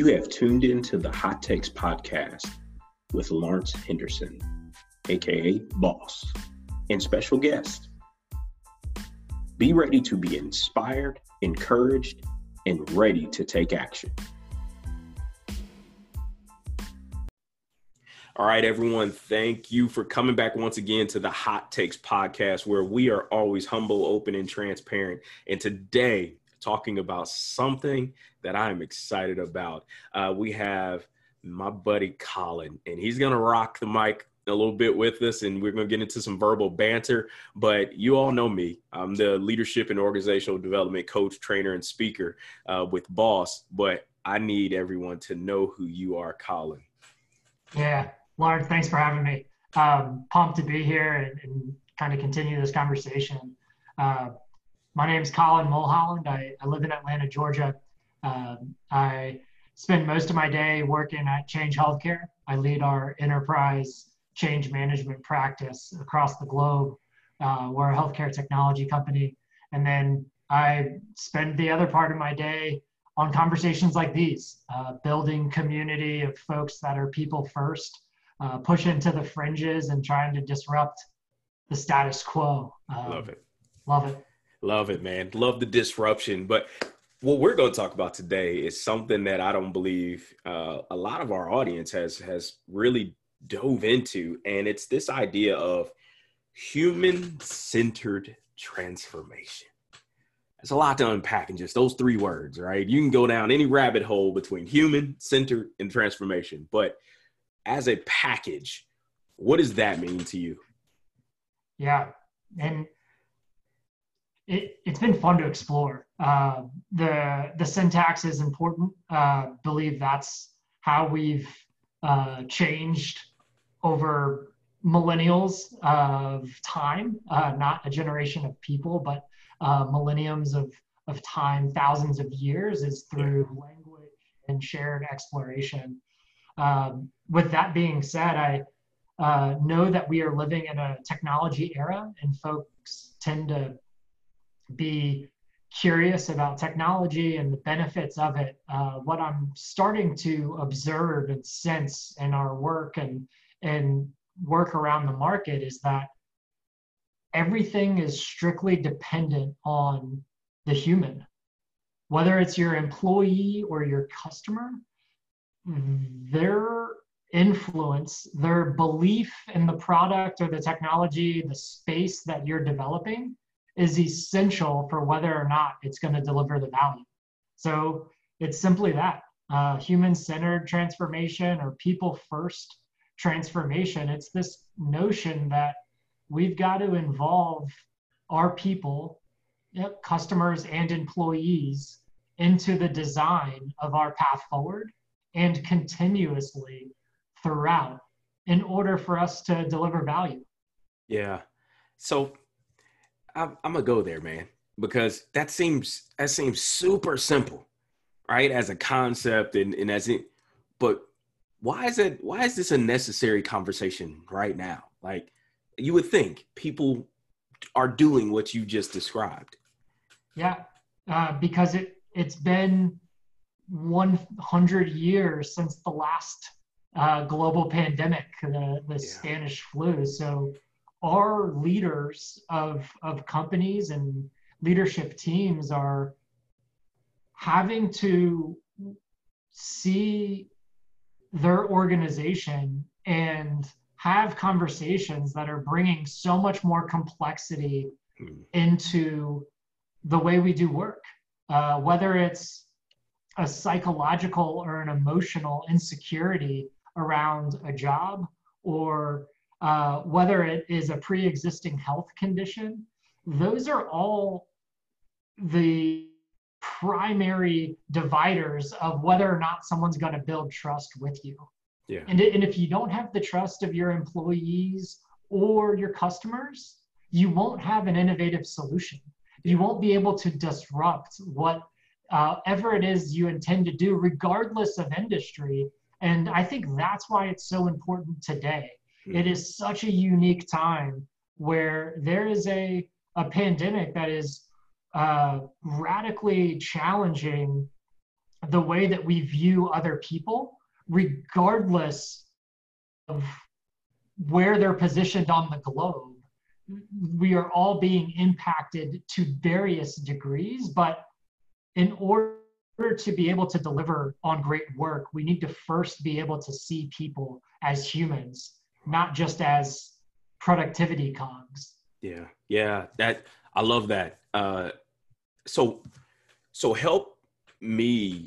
You have tuned into the Hot Takes podcast with Lawrence Henderson, aka Boss, and special guest. Be ready to be inspired, encouraged, and ready to take action. All right, everyone. Thank you for coming back once again to the Hot Takes podcast, where we are always humble, open, and transparent. And today, talking about something that I'm excited about. Uh, we have my buddy Colin, and he's going to rock the mic a little bit with us, and we're going to get into some verbal banter. But you all know me. I'm the leadership and organizational development coach, trainer, and speaker uh, with Boss. But I need everyone to know who you are, Colin. Yeah, Lawrence, thanks for having me. Um, pumped to be here and, and kind of continue this conversation. Uh, my name is Colin Mulholland. I, I live in Atlanta, Georgia. Um, I spend most of my day working at Change Healthcare. I lead our enterprise change management practice across the globe. Uh, we're a healthcare technology company. And then I spend the other part of my day on conversations like these, uh, building community of folks that are people first, uh, pushing to the fringes and trying to disrupt the status quo. Um, love it. Love it. Love it, man. Love the disruption. But what we're going to talk about today is something that I don't believe uh, a lot of our audience has has really dove into, and it's this idea of human centered transformation. There's a lot to unpack in just those three words, right? You can go down any rabbit hole between human centered and transformation, but as a package, what does that mean to you? Yeah, and it, has been fun to explore. Uh, the the syntax is important. Uh, believe that's how we've uh, changed over millennials of time, uh, not a generation of people, but uh, millenniums of of time, thousands of years, is through language and shared exploration. Um, with that being said, I uh, know that we are living in a technology era, and folks tend to be curious about technology and the benefits of it, uh, what I'm starting to observe and sense in our work and and work around the market is that everything is strictly dependent on the human, whether it's your employee or your customer. Their influence, their belief in the product or the technology, the space that you're developing is essential for whether or not it's going to deliver the value. So it's simply that uh, human centered transformation or people first transformation. It's this notion that we've got to involve our people, yep, customers, and employees into the design of our path forward and continuously throughout in order for us to deliver value. Yeah. So I'm, I'm gonna go there, man, because that seems that seems super simple, right? As a concept and, and as it, but why is it why is this a necessary conversation right now? Like you would think people are doing what you just described. Yeah, uh, because it it's been 100 years since the last uh, global pandemic, the, the yeah. Spanish flu. So our leaders of, of companies and leadership teams are having to see their organization and have conversations that are bringing so much more complexity mm. into the way we do work, uh, whether it's a psychological or an emotional insecurity around a job or uh, whether it is a pre-existing health condition, those are all the primary dividers of whether or not someone's going to build trust with you. Yeah. And, and if you don't have the trust of your employees or your customers, you won't have an innovative solution. You won't be able to disrupt what uh, ever it is you intend to do, regardless of industry. And I think that's why it's so important today it is such a unique time where there is a, a pandemic that is uh, radically challenging the way that we view other people, regardless of where they're positioned on the globe. We are all being impacted to various degrees, but in order to be able to deliver on great work, we need to first be able to see people as humans, not just as productivity cogs. Yeah, yeah, that I love that. Uh, so, so help me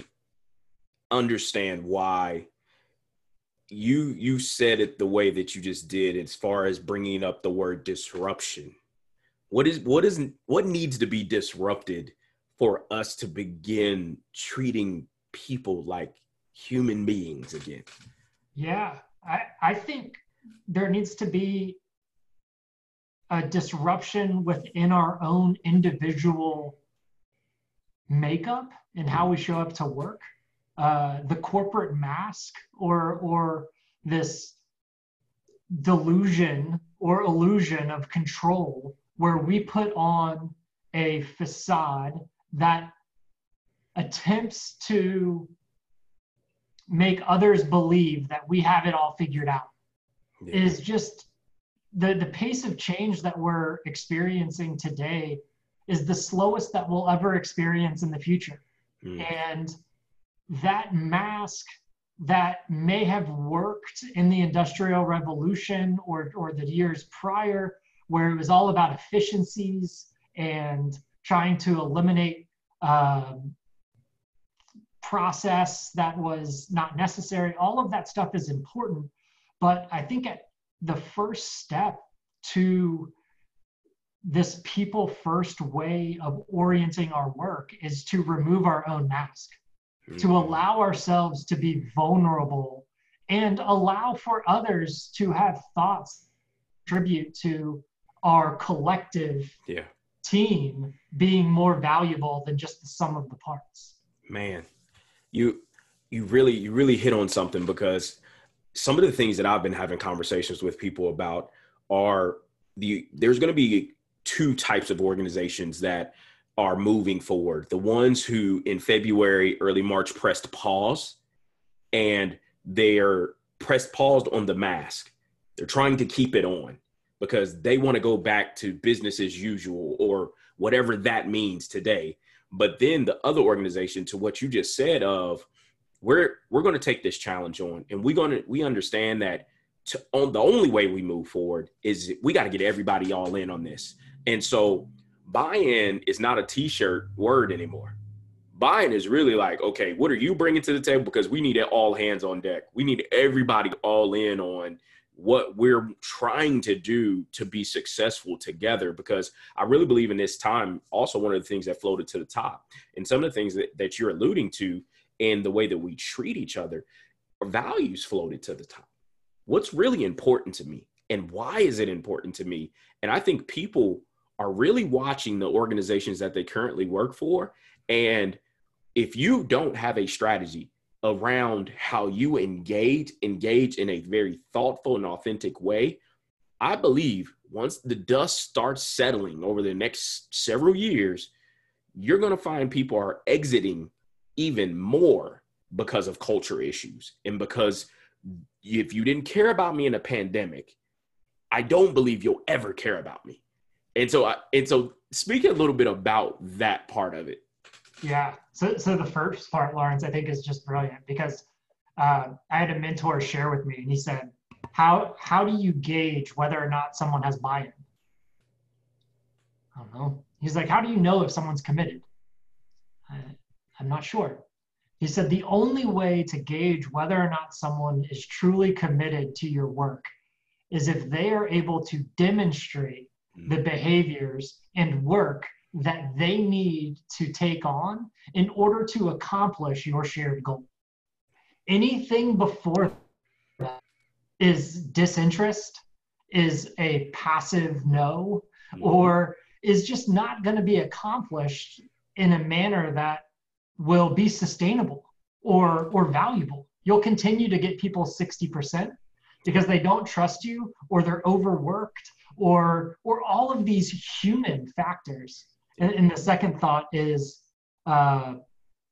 understand why you you said it the way that you just did as far as bringing up the word disruption what is what is what needs to be disrupted for us to begin treating people like human beings again yeah i i think there needs to be a disruption within our own individual makeup and how we show up to work. Uh, the corporate mask or or this delusion or illusion of control where we put on a facade that attempts to make others believe that we have it all figured out yeah. is just the the pace of change that we're experiencing today is the slowest that we'll ever experience in the future mm. and that mask that may have worked in the industrial revolution or, or the years prior where it was all about efficiencies and trying to eliminate um, process that was not necessary all of that stuff is important but i think at the first step to this people first way of orienting our work is to remove our own mask to mm-hmm. allow ourselves to be vulnerable and allow for others to have thoughts contribute to our collective yeah. team being more valuable than just the sum of the parts man you you really you really hit on something because some of the things that i've been having conversations with people about are the there's going to be two types of organizations that are moving forward. The ones who in February, early March pressed pause and they're pressed paused on the mask. They're trying to keep it on because they want to go back to business as usual or whatever that means today. But then the other organization to what you just said of we're we're going to take this challenge on and we're going to we understand that to, on the only way we move forward is we got to get everybody all in on this. And so buy-in is not a t-shirt word anymore. Buy-in is really like okay what are you bringing to the table? Because we need it all hands on deck. We need everybody all in on what we're trying to do to be successful together because i really believe in this time also one of the things that floated to the top. And some of the things that, that you're alluding to in the way that we treat each other our values floated to the top what's really important to me and why is it important to me and i think people are really watching the organizations that they currently work for. And if you don't have a strategy around how you engage, engage in a very thoughtful and authentic way, I believe once the dust starts settling over the next several years, you're going to find people are exiting even more because of culture issues and because if you didn't care about me in a pandemic, I don't believe you'll ever care about me. And so, I, and so, speaking a little bit about that part of it. Yeah. So, so the first part, Lawrence, I think is just brilliant because uh, I had a mentor share with me, and he said, "How how do you gauge whether or not someone has buy-in?" I don't know. He's like, "How do you know if someone's committed?" I'm not sure. He said the only way to gauge whether or not someone is truly committed to your work is if they are able to demonstrate the behaviors and work that they need to take on in order to accomplish your shared goal. Anything before that is disinterest, is a passive no, mm-hmm. or is just not going to be accomplished in a manner that will be sustainable or or valuable. You'll continue to get people 60% because they don't trust you or they're overworked or or all of these human factors. And, and the second thought is uh,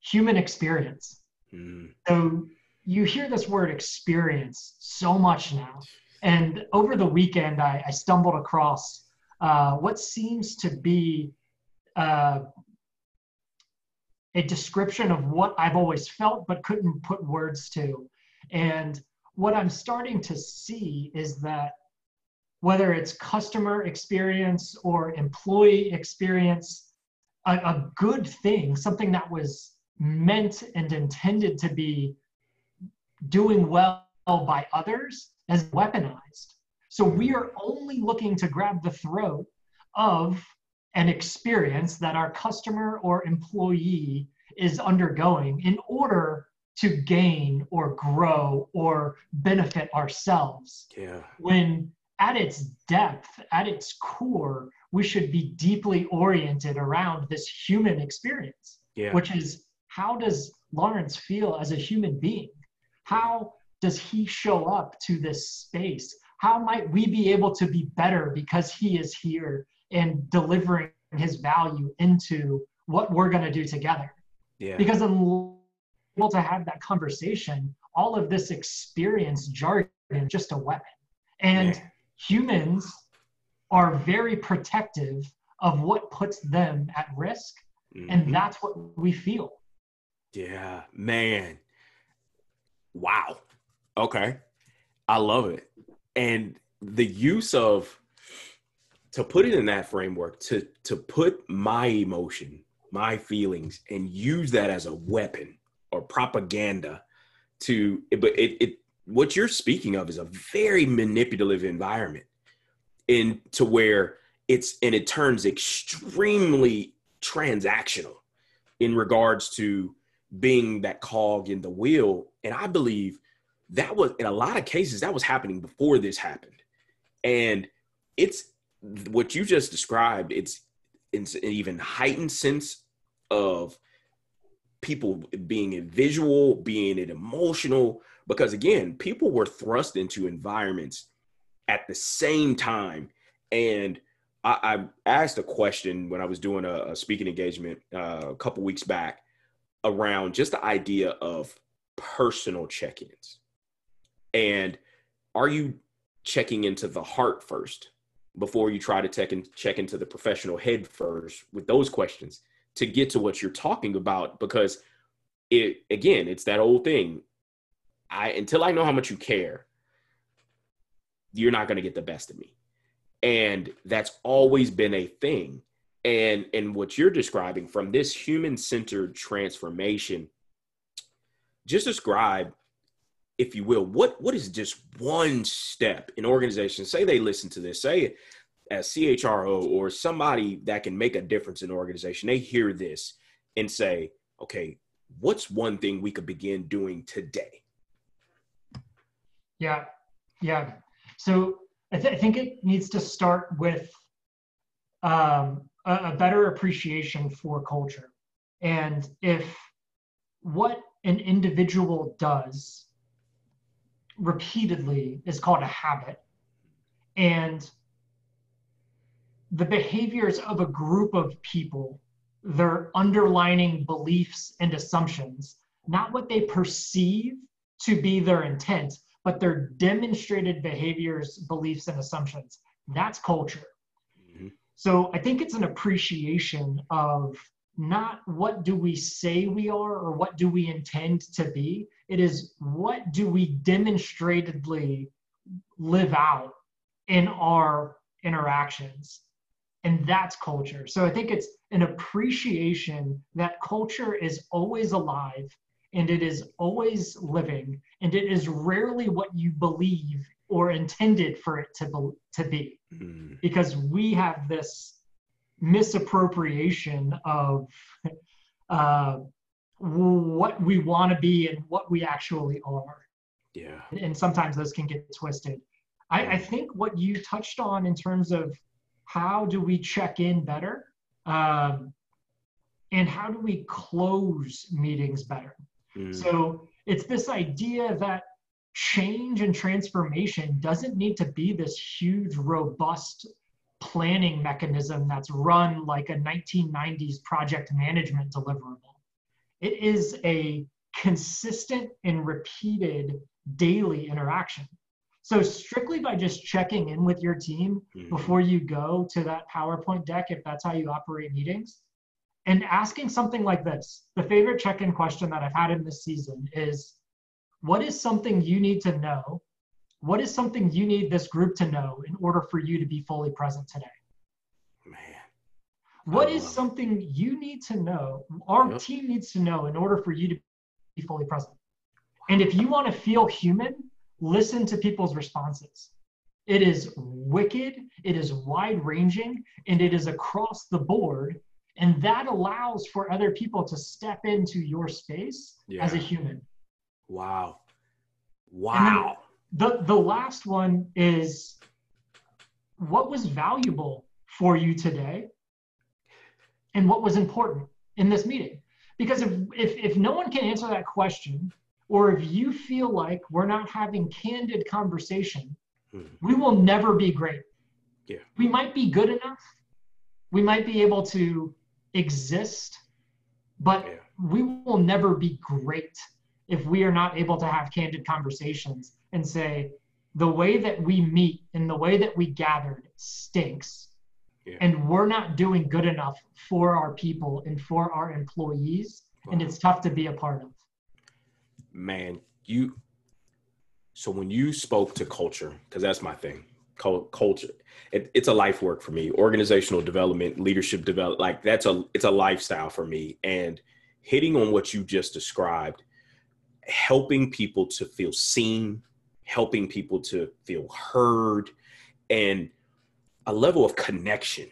human experience. Mm. So you hear this word experience so much now. And over the weekend, I, I stumbled across uh, what seems to be uh, a description of what I've always felt but couldn't put words to. And what I'm starting to see is that whether it's customer experience or employee experience, a, a good thing, something that was meant and intended to be doing well by others, as weaponized. So we are only looking to grab the throat of an experience that our customer or employee is undergoing in order to gain or grow or benefit ourselves. Yeah. When at its depth, at its core, we should be deeply oriented around this human experience, yeah. which is how does Lawrence feel as a human being? How does he show up to this space? How might we be able to be better because he is here and delivering his value into what we're going to do together? Yeah. Because unable to have that conversation, all of this experience jargon just a weapon. And yeah. humans are very protective of what puts them at risk. Mm-hmm. And that's what we feel. Yeah, man. Wow. Okay. I love it. And the use of to put it in that framework, to to put my emotion, my feelings, and use that as a weapon or propaganda to but it, it what you're speaking of is a very manipulative environment in to where it's and it turns extremely transactional in regards to being that cog in the wheel. And i believe that was in a lot of cases that was happening before this happened. And it's what you just described it's, it's an even heightened sense of people being visual being it emotional because again people were thrust into environments at the same time. And I, I asked a question when I was doing a, a speaking engagement uh, a couple weeks back around just the idea of personal check-ins. And are you checking into the heart first before you try to check, check into the professional head first with those questions to get to what you're talking about? Because it again, it's that old thing. I until I know how much you care, you're not going to get the best of me. And that's always been a thing. And and what you're describing from this human-centered transformation, just describe if you will, what what is just one step in organization? Say they listen to this, say as CHRO or somebody that can make a difference in an organization, they hear this and say, okay, what's one thing we could begin doing today? Yeah, yeah. So I, th- I think it needs to start with um, a, a better appreciation for culture. And if what an individual does repeatedly is called a habit. And the behaviors of a group of people, their underlining beliefs and assumptions, not what they perceive to be their intent, but their demonstrated behaviors, beliefs, and assumptions. That's culture. Mm-hmm. So I think it's an appreciation of not what do we say we are or what do we intend to be. It is what do we demonstratedly live out in our interactions. And that's culture. So I think it's an appreciation that culture is always alive and it is always living and it is rarely what you believe or intended for it to be, to be. Mm. because we have this misappropriation of uh, what we want to be and what we actually are. Yeah. And sometimes those can get twisted. I, I think what you touched on in terms of how do we check in better um, and how do we close meetings better. Mm. So it's this idea that change and transformation doesn't need to be this huge, robust planning mechanism that's run like a 1990s project management deliverable. it is a consistent and repeated daily interaction. So strictly by just checking in with your team mm-hmm. before you go to that PowerPoint deck, if that's how you operate meetings, and asking something like this, the favorite check-in question that I've had in this season is, what is something you need to know? What is something you need this group to know in order for you to be fully present today? Man. What is something you need to know, our yep. team needs to know in order for you to be fully present? And if you want to feel human, listen to people's responses. It is wicked, it is wide ranging, and it is across the board. And that allows for other people to step into your space yeah. as a human. Wow. Wow. The, the last one is what was valuable for you today and what was important in this meeting? Because if, if, if no one can answer that question, or if you feel like we're not having candid conversation, mm-hmm. we will never be great. Yeah. We might be good enough. We might be able to exist, but yeah. we will never be great if we are not able to have candid conversations and say, the way that we meet and the way that we gathered stinks. Yeah. And we're not doing good enough for our people and for our employees. Wow. And it's tough to be a part of man, you. So when you spoke to culture, because that's my thing, culture, it, it's a life work for me. Organizational development, leadership develop, like that's a it's a lifestyle for me. And hitting on what you just described, helping people to feel seen, helping people to feel heard, and a level of connection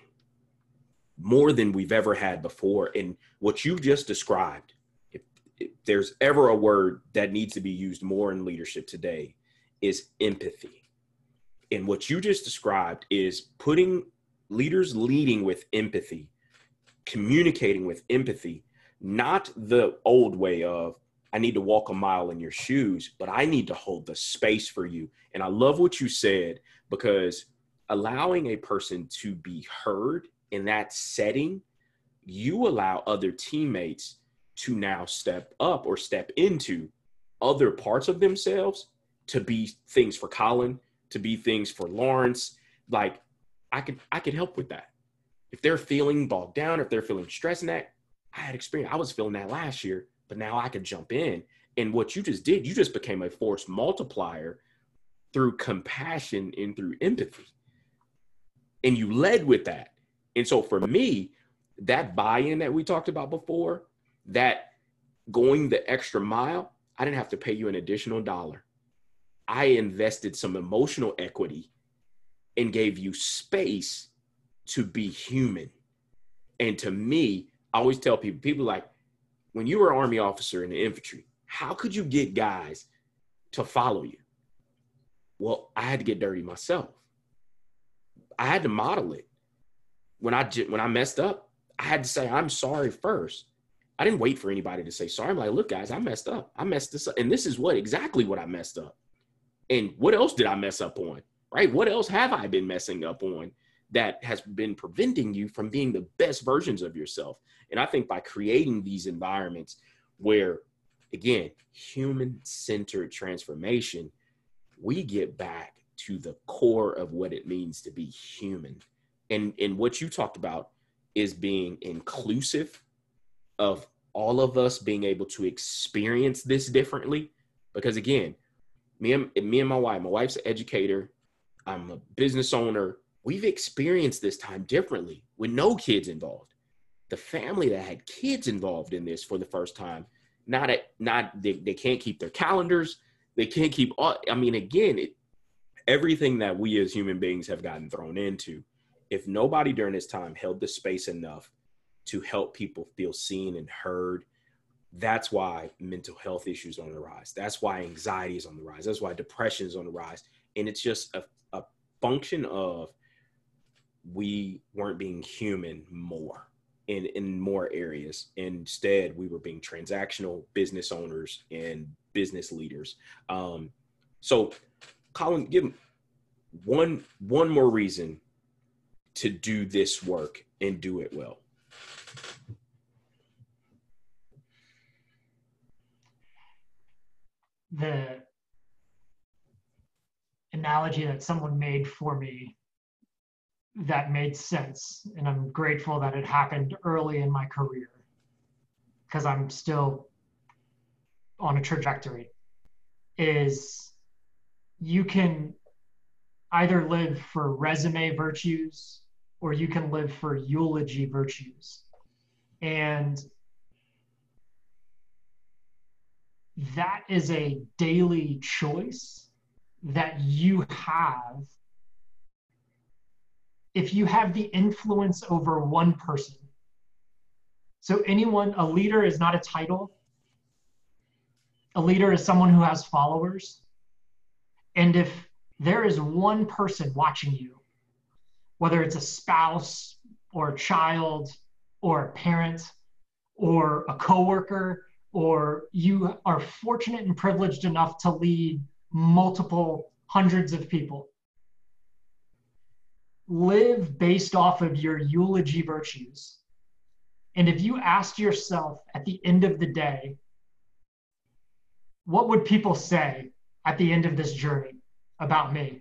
more than we've ever had before. And what you just described if there's ever a word that needs to be used more in leadership today is empathy and what you just described is putting leaders leading with empathy communicating with empathy not the old way of i need to walk a mile in your shoes but i need to hold the space for you and i love what you said because allowing a person to be heard in that setting you allow other teammates to now step up or step into other parts of themselves to be things for Colin, to be things for Lawrence. Like I could I could help with that. If they're feeling bogged down, if they're feeling stressed in that, I had experience. I was feeling that last year, but now I could jump in. And what you just did, you just became a force multiplier through compassion and through empathy. And you led with that. And so for me, that buy-in that we talked about before, that going the extra mile, I didn't have to pay you an additional dollar. I invested some emotional equity and gave you space to be human. And to me, I always tell people, people like, when you were an army officer in the infantry, how could you get guys to follow you? Well, I had to get dirty myself. I had to model it. When I when I messed up, I had to say I'm sorry first. I didn't wait for anybody to say sorry. I'm like, look, guys, I messed up. I messed this up. And this is what exactly what I messed up. And what else did I mess up on? Right? What else have I been messing up on that has been preventing you from being the best versions of yourself? And I think by creating these environments where, again, human centered transformation, we get back to the core of what it means to be human. And, and what you talked about is being inclusive of all of us being able to experience this differently. Because again, me and me and my wife, my wife's an educator, I'm a business owner. We've experienced this time differently with no kids involved. The family that had kids involved in this for the first time, not at not they, they can't keep their calendars, they can't keep all I mean, again, it everything that we as human beings have gotten thrown into. If nobody during this time held the space enough to help people feel seen and heard. That's why mental health issues are on the rise. That's why anxiety is on the rise. That's why depression is on the rise. And it's just a, a function of we weren't being human more in, in more areas. Instead, we were being transactional business owners and business leaders. Um, so, Colin, give one one more reason to do this work and do it well. the analogy that someone made for me that made sense. And I'm grateful that it happened early in my career because I'm still on a trajectory. Is you can either live for resume virtues or you can live for eulogy virtues. And that is a daily choice that you have if you have the influence over one person. So, anyone, a leader is not a title, a leader is someone who has followers. And if there is one person watching you, whether it's a spouse or a child or a parent or a coworker, or you are fortunate and privileged enough to lead multiple hundreds of people. Live based off of your eulogy virtues. And if you asked yourself at the end of the day, what would people say at the end of this journey about me?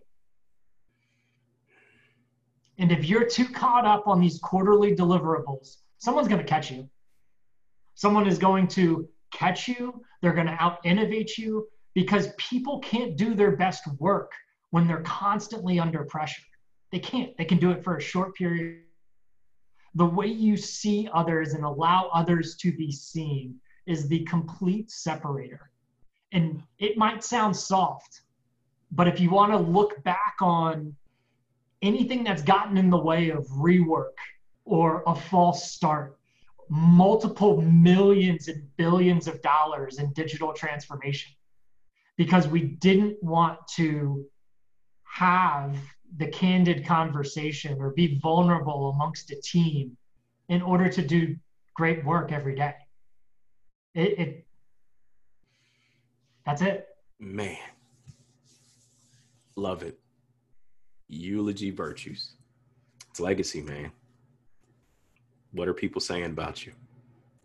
And if you're too caught up on these quarterly deliverables, someone's going to catch you. Someone is going to catch you, they're going to out innovate you because people can't do their best work when they're constantly under pressure. They can't. They can do it for a short period. The way you see others and allow others to be seen is the complete separator. And it might sound soft, but if you want to look back on anything that's gotten in the way of rework or a false start multiple millions and billions of dollars in digital transformation because we didn't want to have the candid conversation or be vulnerable amongst a team in order to do great work every day. It, it that's it. Man, love it. Eulogy virtues. It's legacy, man. What are people saying about you?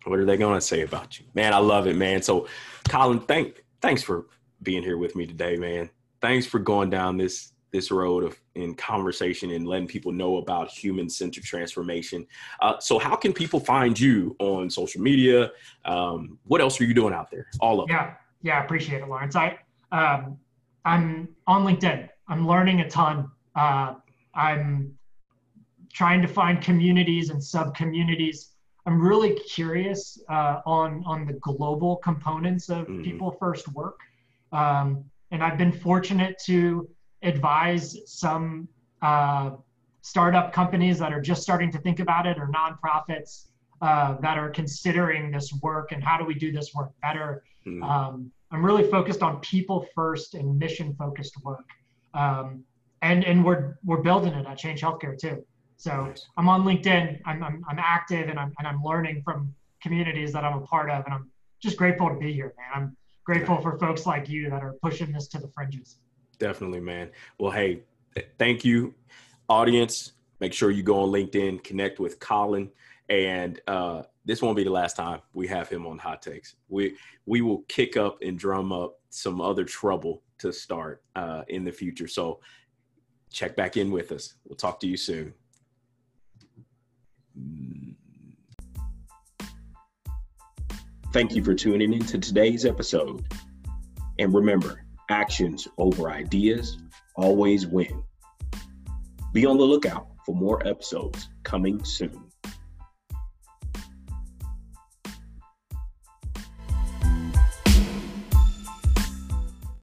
What are they going to say about you? Man, I love it, man. So, Colin, thank thanks for being here with me today, man. Thanks for going down this this road of in conversation and letting people know about human centered transformation. Uh, so, how can people find you on social media? Um, what else are you doing out there? All of yeah, yeah, I appreciate it, Lawrence. I um, I'm on LinkedIn. I'm learning a ton. Uh, I'm trying to find communities and sub communities. I'm really curious uh, on on the global components of mm-hmm. people first work, um, and I've been fortunate to advise some uh, startup companies that are just starting to think about it or nonprofits uh, that are considering this work and how do we do this work better. Mm-hmm. Um, I'm really focused on people first and mission focused work, um, and and we're we're building it at Change Healthcare too. So nice. I'm on LinkedIn. I'm, I'm, I'm active and I'm, and I'm learning from communities that I'm a part of. And I'm just grateful to be here, man. I'm grateful yeah. for folks like you that are pushing this to the fringes. Definitely, man. Well, hey, thank you, audience. Make sure you go on LinkedIn, connect with Colin, and uh, this won't be the last time we have him on Hot Takes. We we will kick up and drum up some other trouble to start uh, in the future. So check back in with us. We'll talk to you soon. Thank you for tuning in to today's episode. And remember, actions over ideas always win. Be on the lookout for more episodes coming soon.